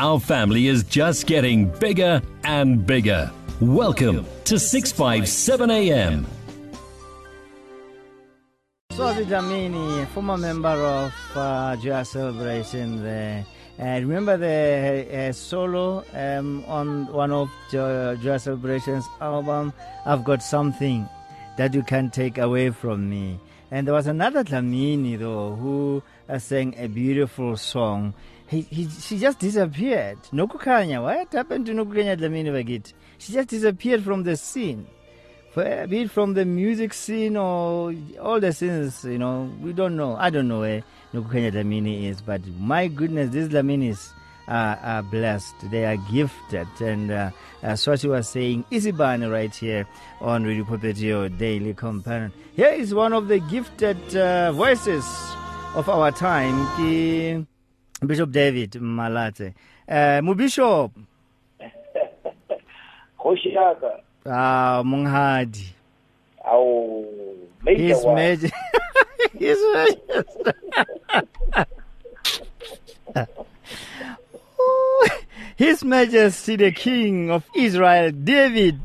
Our family is just getting bigger and bigger. Welcome to 657 AM. Swazi Dlamini, former member of uh, Joyous Celebration there. Uh, remember the uh, solo um, on one of jo- Joyous Celebration's album, I've Got Something That You Can't Take Away From Me. And there was another Dlamini though who uh, sang a beautiful song. He, he, she just disappeared. Nokukanya, what happened to Nokukanya Dlamini Bagit? She just disappeared from the scene. Be it from the music scene or all the scenes, you know, we don't know. I don't know where Nokukanya Dlamini is, but my goodness, these Dlaminis are, are blessed. They are gifted. And uh, as you was saying, Isibani right here on Radio Pulpit Daily Companion. Here is one of the gifted uh, voices of our time, Bishop David Malatse. Uh, Mubishop, kgoši yaka uh, Monghadi. ao major one. Majesty. His Majesty. His Majesty, the King of Israel, David.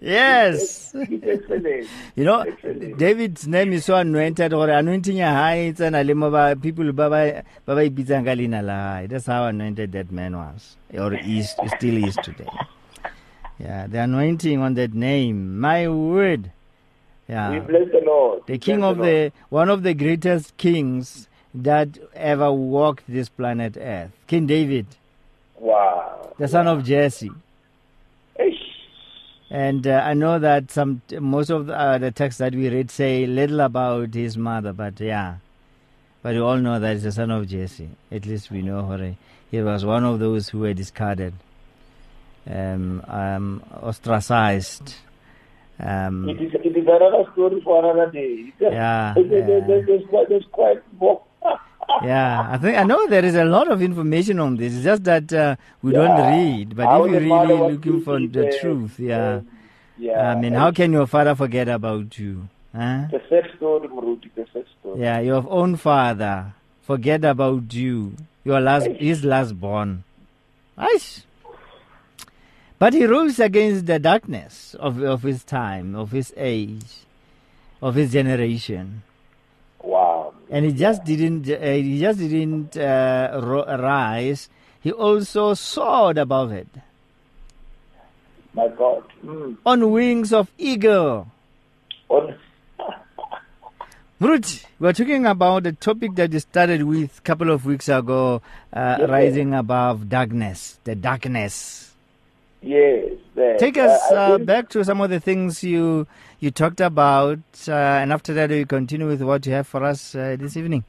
Yes. It's excellent. You know, Excellent. David's name is so anointed or anointing ya high it's an alima people baba baba ibitsang ka leina la. That's how anointed that man was. Or is still is today. Yeah, the anointing on that name. My word. Yeah. We bless the Lord. the king bless of the one of the greatest kings that ever walked this planet earth king david. Wow. the son of jesse. And uh, i know that some most of the, uh, the texts that we read say little about his mother but yeah but we all know that he's the son of jesse at least we know Hore. he was one of those who were discarded um, um, ostracized um, It is, it is another story for another day. Yeah, There's, there's, there's, there's quite, there's quite more. Yeah, I think I know there is a lot of information on this. It's just that uh, we Yeah. don't read. But How if you're really looking for the truth, yeah. um, yeah. I mean, how can your father forget about you? Huh? The sad story, Muruti, the sad story. Yeah, your own father forget about you. Your last, his last born. Nice. But he rose against the darkness of of his time, of his age, of his generation. And he just didn't uh, he just didn't uh, rise. He also soared above it. My God. Mm. on wings of eagle. On, we're talking about the topic that you started with a couple of weeks ago uh, Yes, rising above darkness the darkness yes. There. take us I uh, back to some of the things you you talked about uh, and after that we continue with what you have for us uh, this evening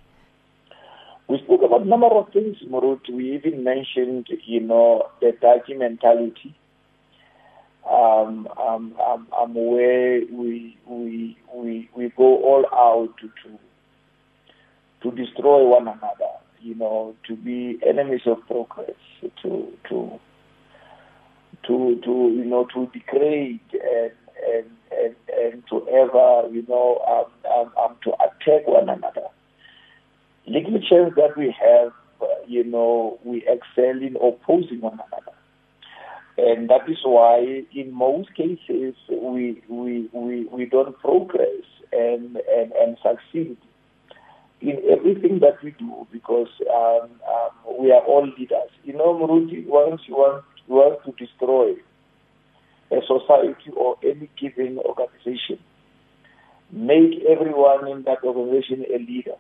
We spoke about a number of things, Murut. We even mentioned, you know, the Dutch mentality. Um, um, um, um, where we, we, we, we go all out to, to, to destroy one another, you know, to be enemies of progress, to, to, to, to you know, to degrade and, and, and, and to ever, you know, um, um, um, to attack one another little chance that we have, uh, you know, we excel in opposing one another. And that is why, in most cases, we we, we, we don't progress and, and, and succeed in everything that we do because um, um, we are all leaders. You know, Muruti, once you want, want to destroy a society or any given organization, make everyone in that organization a leader.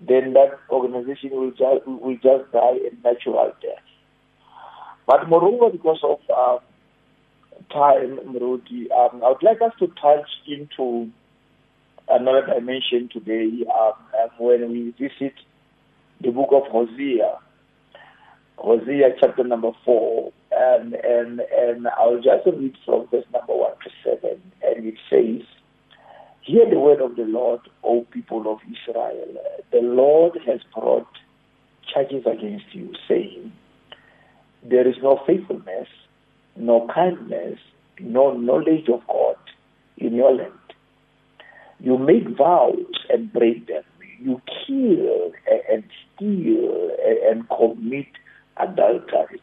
Then that organization will just will just die a natural death. But moreover, because of uh, time, Murudi, um, I would like us to touch into another dimension today um, um, when we visit the book of Hosea, Hosea chapter number four, and and and I'll just read from verse number one to seven, and it says. Hear the word of the Lord, O people of Israel. The Lord has brought charges against you, saying, There is no faithfulness, no kindness, no knowledge of God in your land. You make vows and break them. You kill and steal and commit adultery.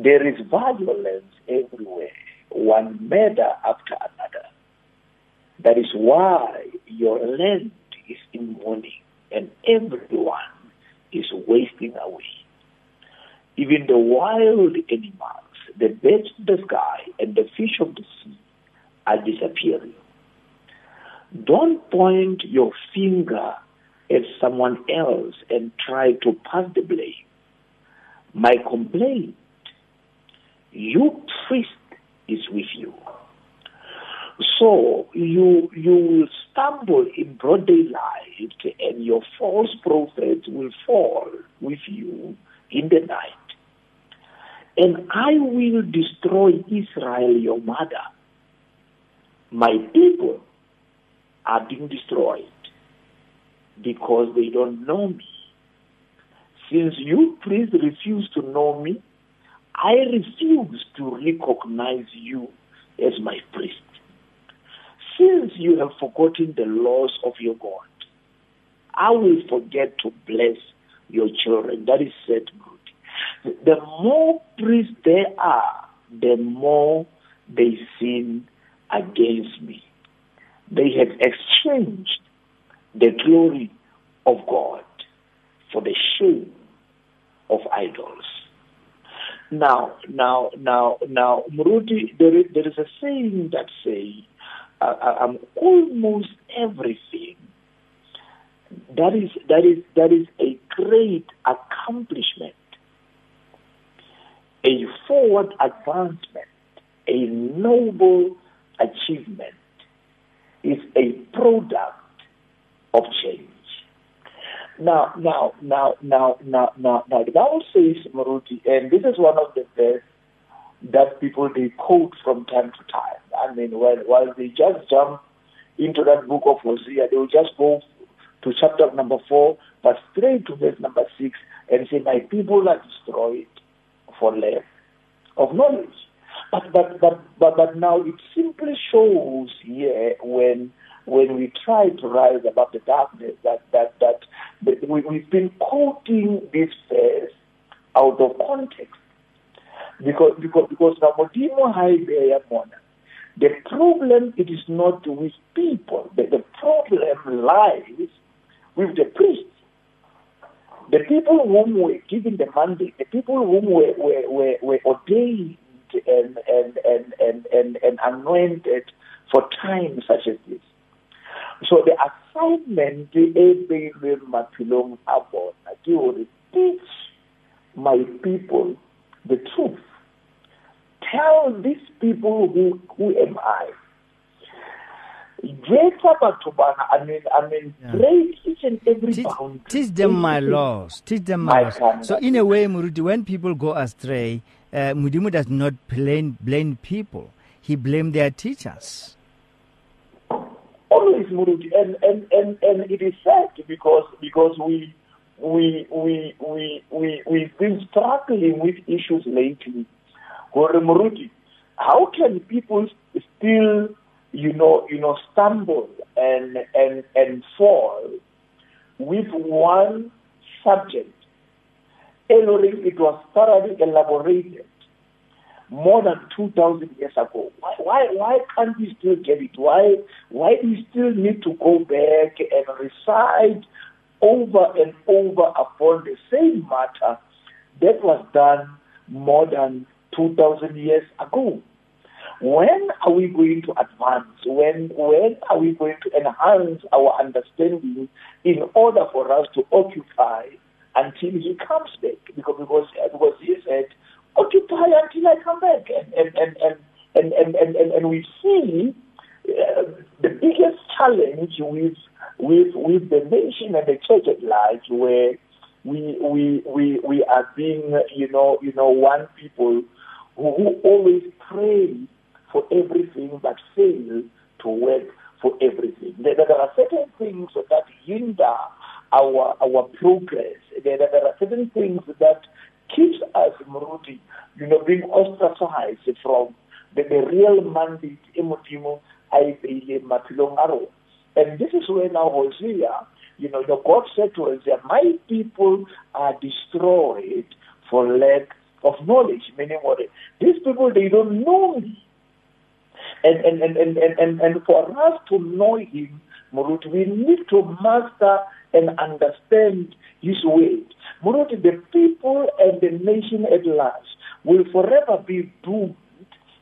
There is violence everywhere, one murder after another. That is why your land is in mourning and everyone is wasting away. Even the wild animals, the birds of the sky, and the fish of the sea are disappearing. Don't point your finger at someone else and try to pass the blame. My complaint, you priest is with you. So you you will stumble in broad daylight and your false prophets will fall with you in the night. And I will destroy Israel, your mother. My people are being destroyed because they don't know me. Since you please refuse to know me, I refuse to recognize you as my priest. Since you have forgotten the laws of your God, I will forget to bless your children. That is said good. The more priests there are, the more they sin against me. They have exchanged the glory of God for the shame of idols. Now, now, now, now, Muruti, there is, there is a saying that says, uh, um, almost everything. That is that is that is a great accomplishment, a forward advancement, a noble achievement is a product of change. Now, now, now, now, now, now, now, the Bible says, Maruti, and this is one of the verses that people they quote from time to time. I mean, while, while they just jump into that book of Hosea, they will just go to chapter number four, but straight to verse number six, and say, "My people are destroyed for lack of knowledge." But but but but but now it simply shows here when when we try to rise above the darkness that that that, that we, we've been quoting this verse out of context. Because because because now modimo high the problem it is not with people. The, the problem lies with the priests. The people whom were given the mandate the people whom were were, were, were ordained and and, and, and, and, and anointed for times such as this so the assignment e beilweng maphelong a bona ke gore teach my people the truth tell these people who, who am I. I mean, I mean, yeah. break each and every teach, bound. Teach them my laws. Teach them my, my laws. So, in a way, Muruti, when people go astray, uh, Mudimu does not blame, blame people. He blames their teachers. Muruti, and, and, and, and it is sad because because we we we we we we've been struggling with issues lately. Muruti, how can people still, you know, you know, stumble and and and fall with one subject? Eloring, it was thoroughly elaborated more than 2,000 years ago. Why, why, why can't we still get it? Why, why do we still need to go back and recite over and over upon the same matter that was done more than 2,000 years ago. When are we going to advance? When, when are we going to enhance our understanding in order for us to occupy until he comes back? Because, because, because he said, occupy until I come back. And, and, and, and, and, and, and, and we see uh, the biggest challenge with, with, with the nation and the church at large where we, we, we, we are being, you know, you know, one people who, who always pray for everything but fail to work for everything. There, there are certain things that hinder our, our progress. There, there are certain things that keeps us, Muruti, you know, being ostracized from the, the real mandate emotimo aibele mapilong aro. And this is where now Hosea, you know, the God said to us, my people are destroyed for lack of knowledge, meaning what? These people, they don't know me. And, and, and, and, and, and, and for us to know him, Murut, we need to master and understand his word. Murut, the people and the nation at large will forever be doomed,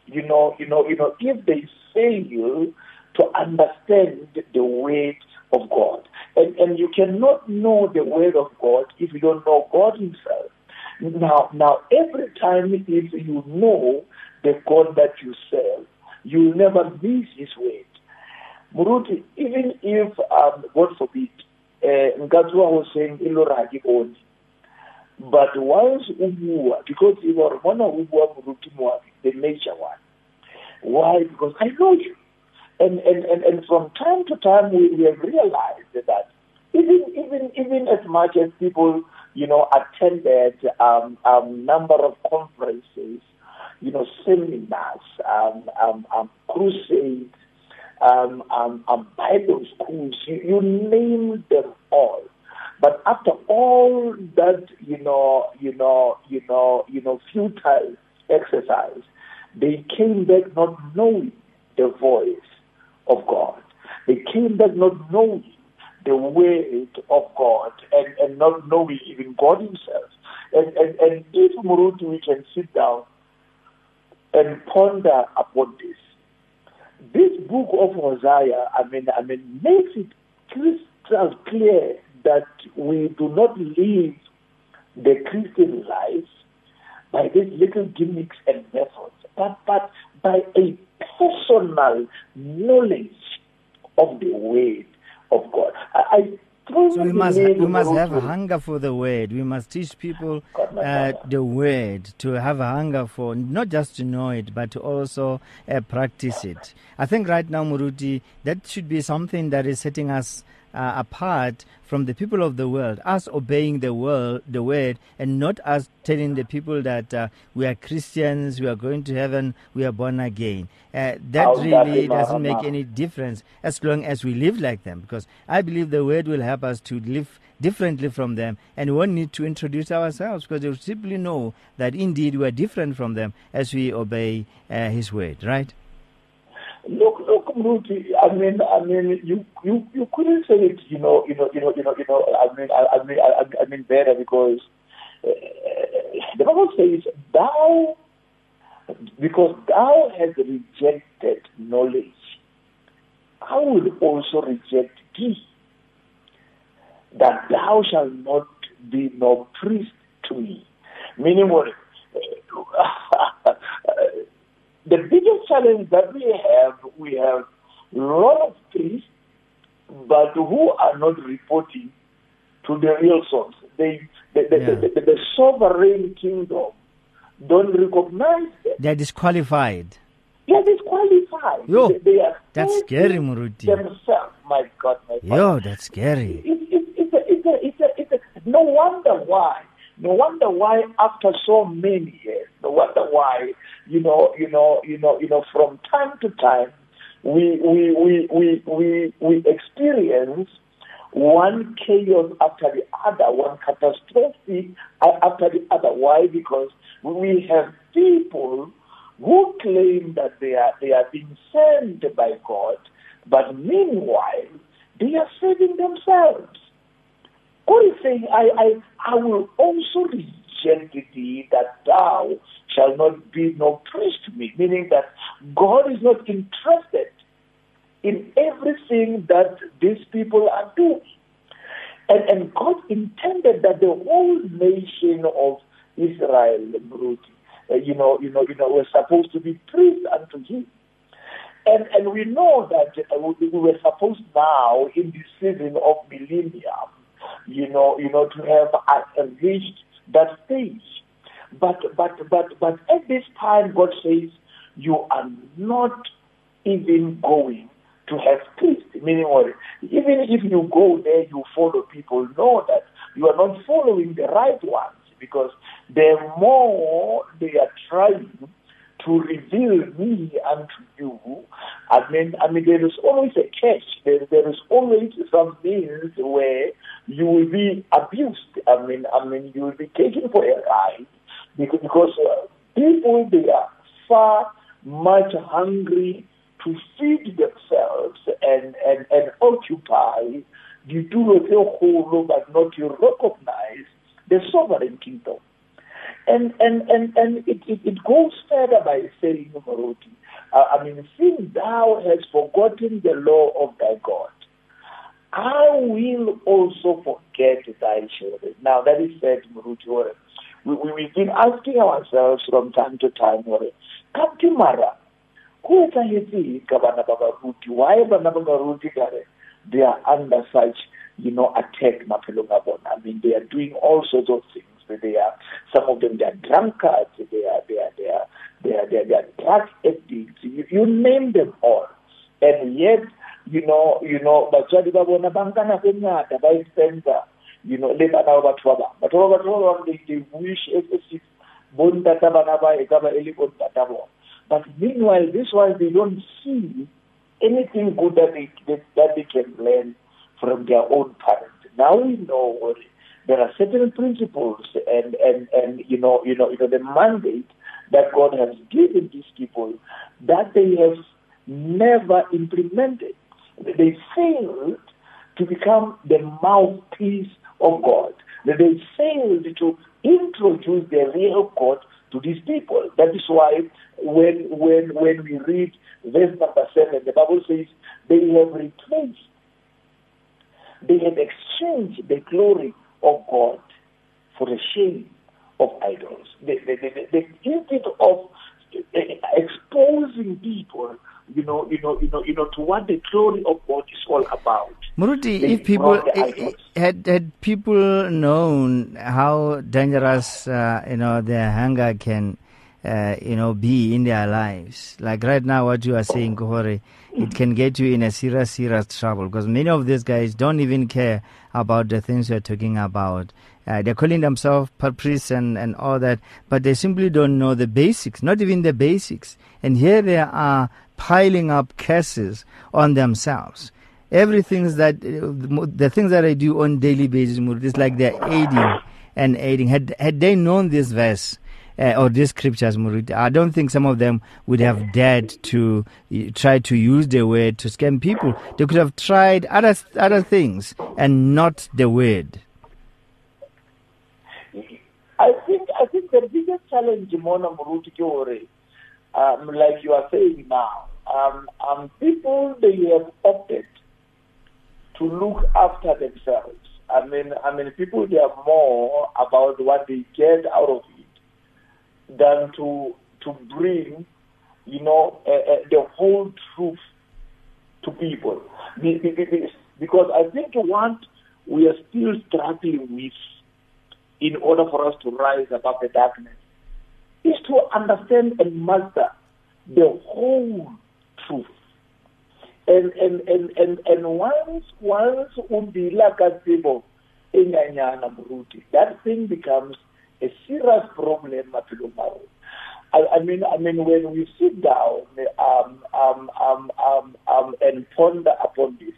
you know, you know, you know, if they fail to understand the word of God. And, and you cannot know the word of God if you don't know God himself. Now, now every time if you know the God that you serve, you will never miss his word. Muruti, even if, um, God forbid, Nkatsuwa was saying, Iloragi only. But once ubua, because you are one of ubua Muruti Moabi, the major one. Why? Because I know you. And, and, and, and from time to time, we, we have realized that even, even, even as much as people, you know, attended um, um, number of conferences, you know, seminars, um, um, um, crusades, um, um, um, Bible schools, you, you name them all. But after all that, you know, you know, you know, you know, futile exercise, they came back not knowing the voice of God. They came back not knowing the word of God and, and not knowing even God Himself. And, and, and if Muruti, we can sit down and ponder upon this, this book of Hosea, I mean, I mean, makes it crystal clear that we do not live the Christian life by these little gimmicks and methods, but, but by a personal knowledge of the Word of God. I, I so we must we must have a hunger for the word. We must teach people uh, the word to have a hunger for not just to know it, but to also uh, practice it. I think right now, Muruti, that should be something that is setting us uh, apart from the people of the world, us obeying the world, the word, and not us telling the people that uh, we are Christians, we are going to heaven, we are born again. Uh, that really doesn't make any difference as long as we live like them, because I believe the word will help us to live differently from them, and we won't need to introduce ourselves because they will simply know that indeed we are different from them as we obey uh, His word. Right? Look, look. I mean, I mean, you, you, you couldn't say it, you know, you know, you know, you know, you know. I mean, I, I mean, I, I mean, better because uh, the Bible says, "Thou," because thou has rejected knowledge, I will also reject thee. That thou shalt not be no priest to me. Meaning what? The biggest challenge that we have, we have a lot of priests, but who are not reporting to the real source. They, the, the, yeah. the, the, sovereign kingdom don't recognize them. They're disqualified. They're disqualified. Yo, they, they are that's scary, Muruti. Themselves, my God, my God. Yo, that's scary. It, it, it's, a, it's, a, it's, a, it's a, no wonder why. No wonder why after so many years, no wonder why, you know, you know, you know, you know, from time to time, we we we we we, we experience one chaos after the other, one catastrophe after the other. Why? Because we have people who claim that they are they are being sent by God, but meanwhile they are saving themselves. God is saying, I, I, I will also reject thee that thou shalt not be no priest to me, meaning that God is not interested in everything that these people are doing. And, and God intended that the whole nation of Israel, uh, you know, you know, you know, were supposed to be priests unto Him. And and we know that uh, we were supposed now in the season of millennium you know, you know, to have reached that stage. But, but, but, but at this time, God says, you are not even going to have peace. Meaning what? Even if you go there, you follow people, know that you are not following the right ones because the more they are trying to reveal me unto you, I mean, I mean, there is always a catch. There, there is always some means where you will be abused. I mean, I mean, you will be taken for a ride. because, because uh, people they are far much hungry to feed themselves and, and, and occupy tse kgolo but not to recognize the sovereign kingdom. And and and and it, it, it goes further by saying, Moruti, uh, I mean, since thou hast forgotten the law of thy God, I will also forget thy children. Now that is said, Moruti, we, we, we've been asking ourselves from time to time, Kaptimara, who is baruti? Why bana ba baruti kare? They are under such, you know, attack I mean, they are doing all sorts of things they are some of them they are drunkards, they are they are they are they are they are, they are drug addicts. You, you name them all, and yet you know you know batswadi ba bona ba nka nako ngata ba expensa you know le bana ba batho ba bang. Batho ba batho ba bang they, wish as bontata bana ba e ka ba e le bontata bona. But meanwhile this one they don't see anything good that they that, that they can learn from their own parents. Now we know what there are certain principles and, and, and you know, you know, you know, the mandate that God has given these people that they have never implemented. They failed to become the mouthpiece of God. They failed to introduce the real God to these people. That is why when when when we read verse number seven, the Bible says they have replaced, they have exchanged the glory of God for the shame of idols. The, the, the, the, instead of eh, eh, exposing people, you know, you know, you know, you know, to what the glory of God is all about. Muruti, if people eh, had had people known how dangerous, uh, you know, their hunger can uh, you know, be in their lives. Like right now, what you are saying, Kohore, it can get you in a serious, serious trouble because many of these guys don't even care about the things you're talking about. Uh, they're calling themselves priests and, and all that, but they simply don't know the basics, not even the basics. And here they are piling up curses on themselves. Everything that, uh, the things that I do on daily basis, is like they're aiding and aiding. Had, had they known this verse, uh, or these scriptures, Murid, I don't think some of them would have dared to try to use the word to scam people. They could have tried other other things and not the word. I think I think the biggest challenge, Mona Muruti um, like you are saying now, um, um, people they have opted to look after themselves. I mean, I mean, people they are more about what they get out of than to to bring, you know, uh, uh, the whole truth to people. Because I think what we are still struggling with in order for us to rise above the darkness is to understand and master the whole truth. And and and and, and once once umbila kasebo enyanyana bruti, that thing becomes a serious problem maphelong I, I mean, I mean, when we sit down um, um, um, um, um, and ponder upon this,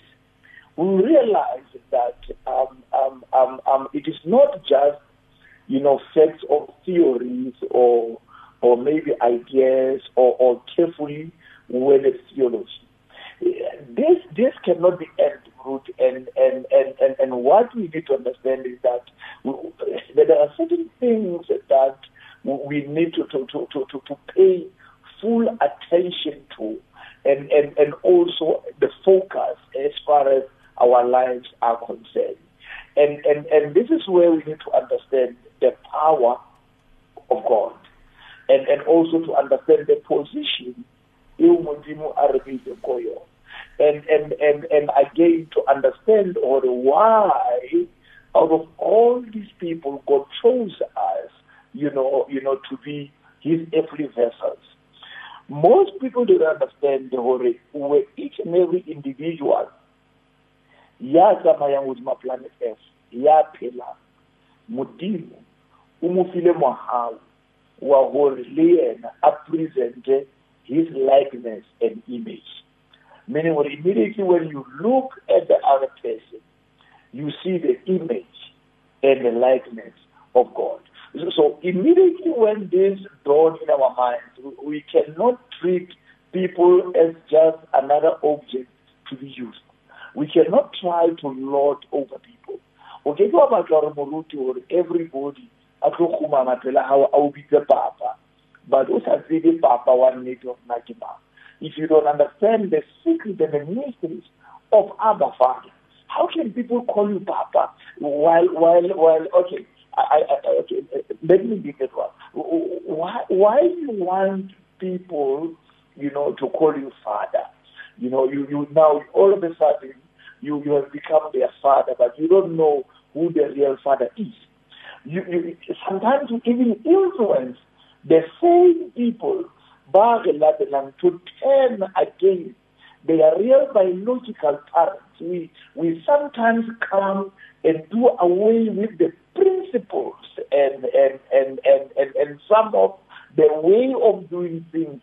we realize that um, um, um, um, it is not just, you know, facts or theories or or maybe ideas or, or carefully worded theology. This this cannot be end and, and, and, and, and what we need to understand is that there are certain things that we need to, to, to, to, to pay full attention to and, and, and also the focus as far as our lives are concerned. And, and, and this is where we need to understand the power of God and, and also to understand the position and, and, and, and again to understand or why out of all these people God chose us, you know, you know, to be his earthly vessels. Most people don't understand the whole where each and every individual ya tsamayang godima planet earth ya phela modimo o mo file mogao a presente his likeness and image Meaning, what immediately when you look at the other person, you see the image and the likeness of God. So immediately when this dawned in our minds, we cannot treat people as just another object to be used. We cannot try to lord over people. Okay, go about our moruti or everybody a tlo khumama phela how a o papa but o sa tsebe papa wa nnete of ke mang if you don't understand the secret and the mysteries of Abba Father how can people call you papa while while while okay I, I, okay let me get it one. Why why you want people you know to call you father? You know you you now all of a sudden you you have become their father but you don't know who the real father is. You, you, sometimes you even influence the same people to turn against their real biological parents. We, we sometimes come and do away with the principles and, and, and, and, and, and some of the way of doing things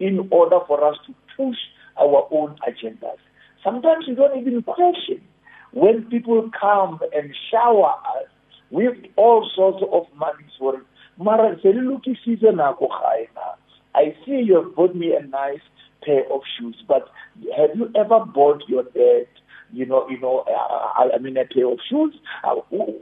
in order for us to push our own agendas. Sometimes we don't even question when people come and shower us with all sorts of money for. Mara, I see you have bought me a nice pair of shoes, but have you ever bought your dad, you know, you know, uh, I mean, a pair of shoes? Uh, we,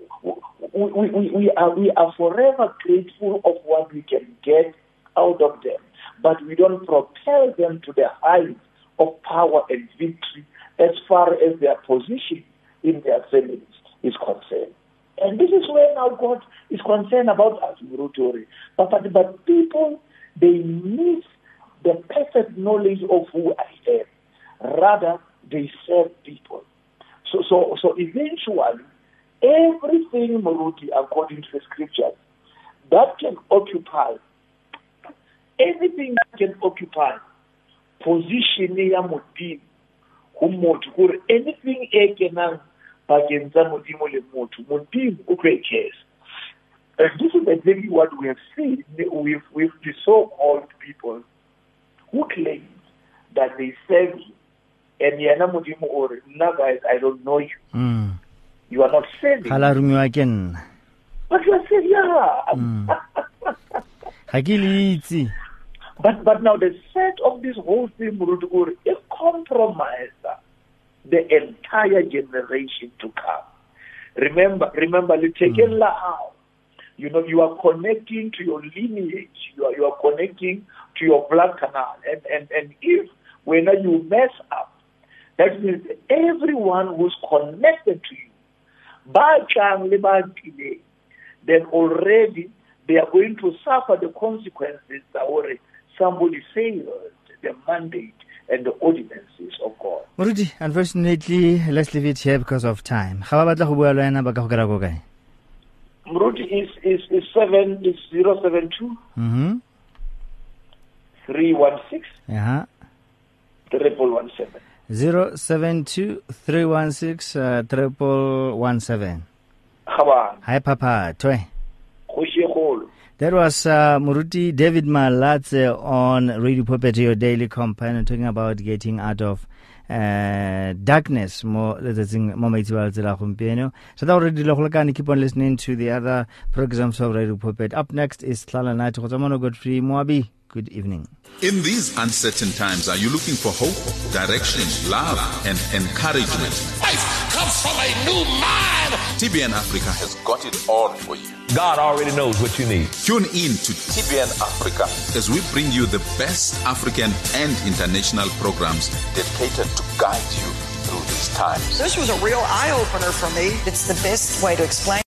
we, we, are, we are forever grateful of what we can get out of them, but we don't propel them to the heights of power and victory as far as their position in their families is concerned. And this is where now God is concerned about us, Murutori. But, but, but people, they miss the perfect knowledge of who I am. Rather, they serve people. So, so, so eventually, everything, Muruti, according to the scriptures, that can occupy, everything that can occupy position ya modimo go motho anything e kenang bakeng tsa le motho modimo o and this is exactly what we have seen with, with the so-called people who claim that they serve you and yena modimo o re guys i don't know you mm. you are not serving ga la rumiwa ke but you are serving yeah mm. ga ke le itse but but now the set of this whole thing o re e the entire generation to come. Remember, remember, mm. how you know you are connecting to your lineage, you are you are connecting to your blood canal, and and and if when you mess up, that means everyone who's connected to you, by delay, then already they are going to suffer the consequences that already somebody failed the mandate and the ordinances of God. Moruti, unfortunately, let's leave it here because of time. Moruti is is is 7 is 072 Mhm. 316 Yeah. triple one seven. 072 316 uh, triple one seven. Hi papa, kgolo. That was uh, Muruti David Malatse on Radio Pulpit, your daily companion, talking about getting out of uh, darkness more letsatsing mo maitsebala tsela gompieno so that already lo go keep on listening to the other programs of radio pulpit up next is tlala night. Go tsamano godfrey moabi good evening. In these uncertain times are you looking for hope direction love and encouragement? Life comes from a new mind tbn africa has got it all for you God already knows what you need. Tune in to TBN Africa as we bring you the best African and international programs dedicated to guide you through these times. This was a real eye opener for me. It's the best way to explain.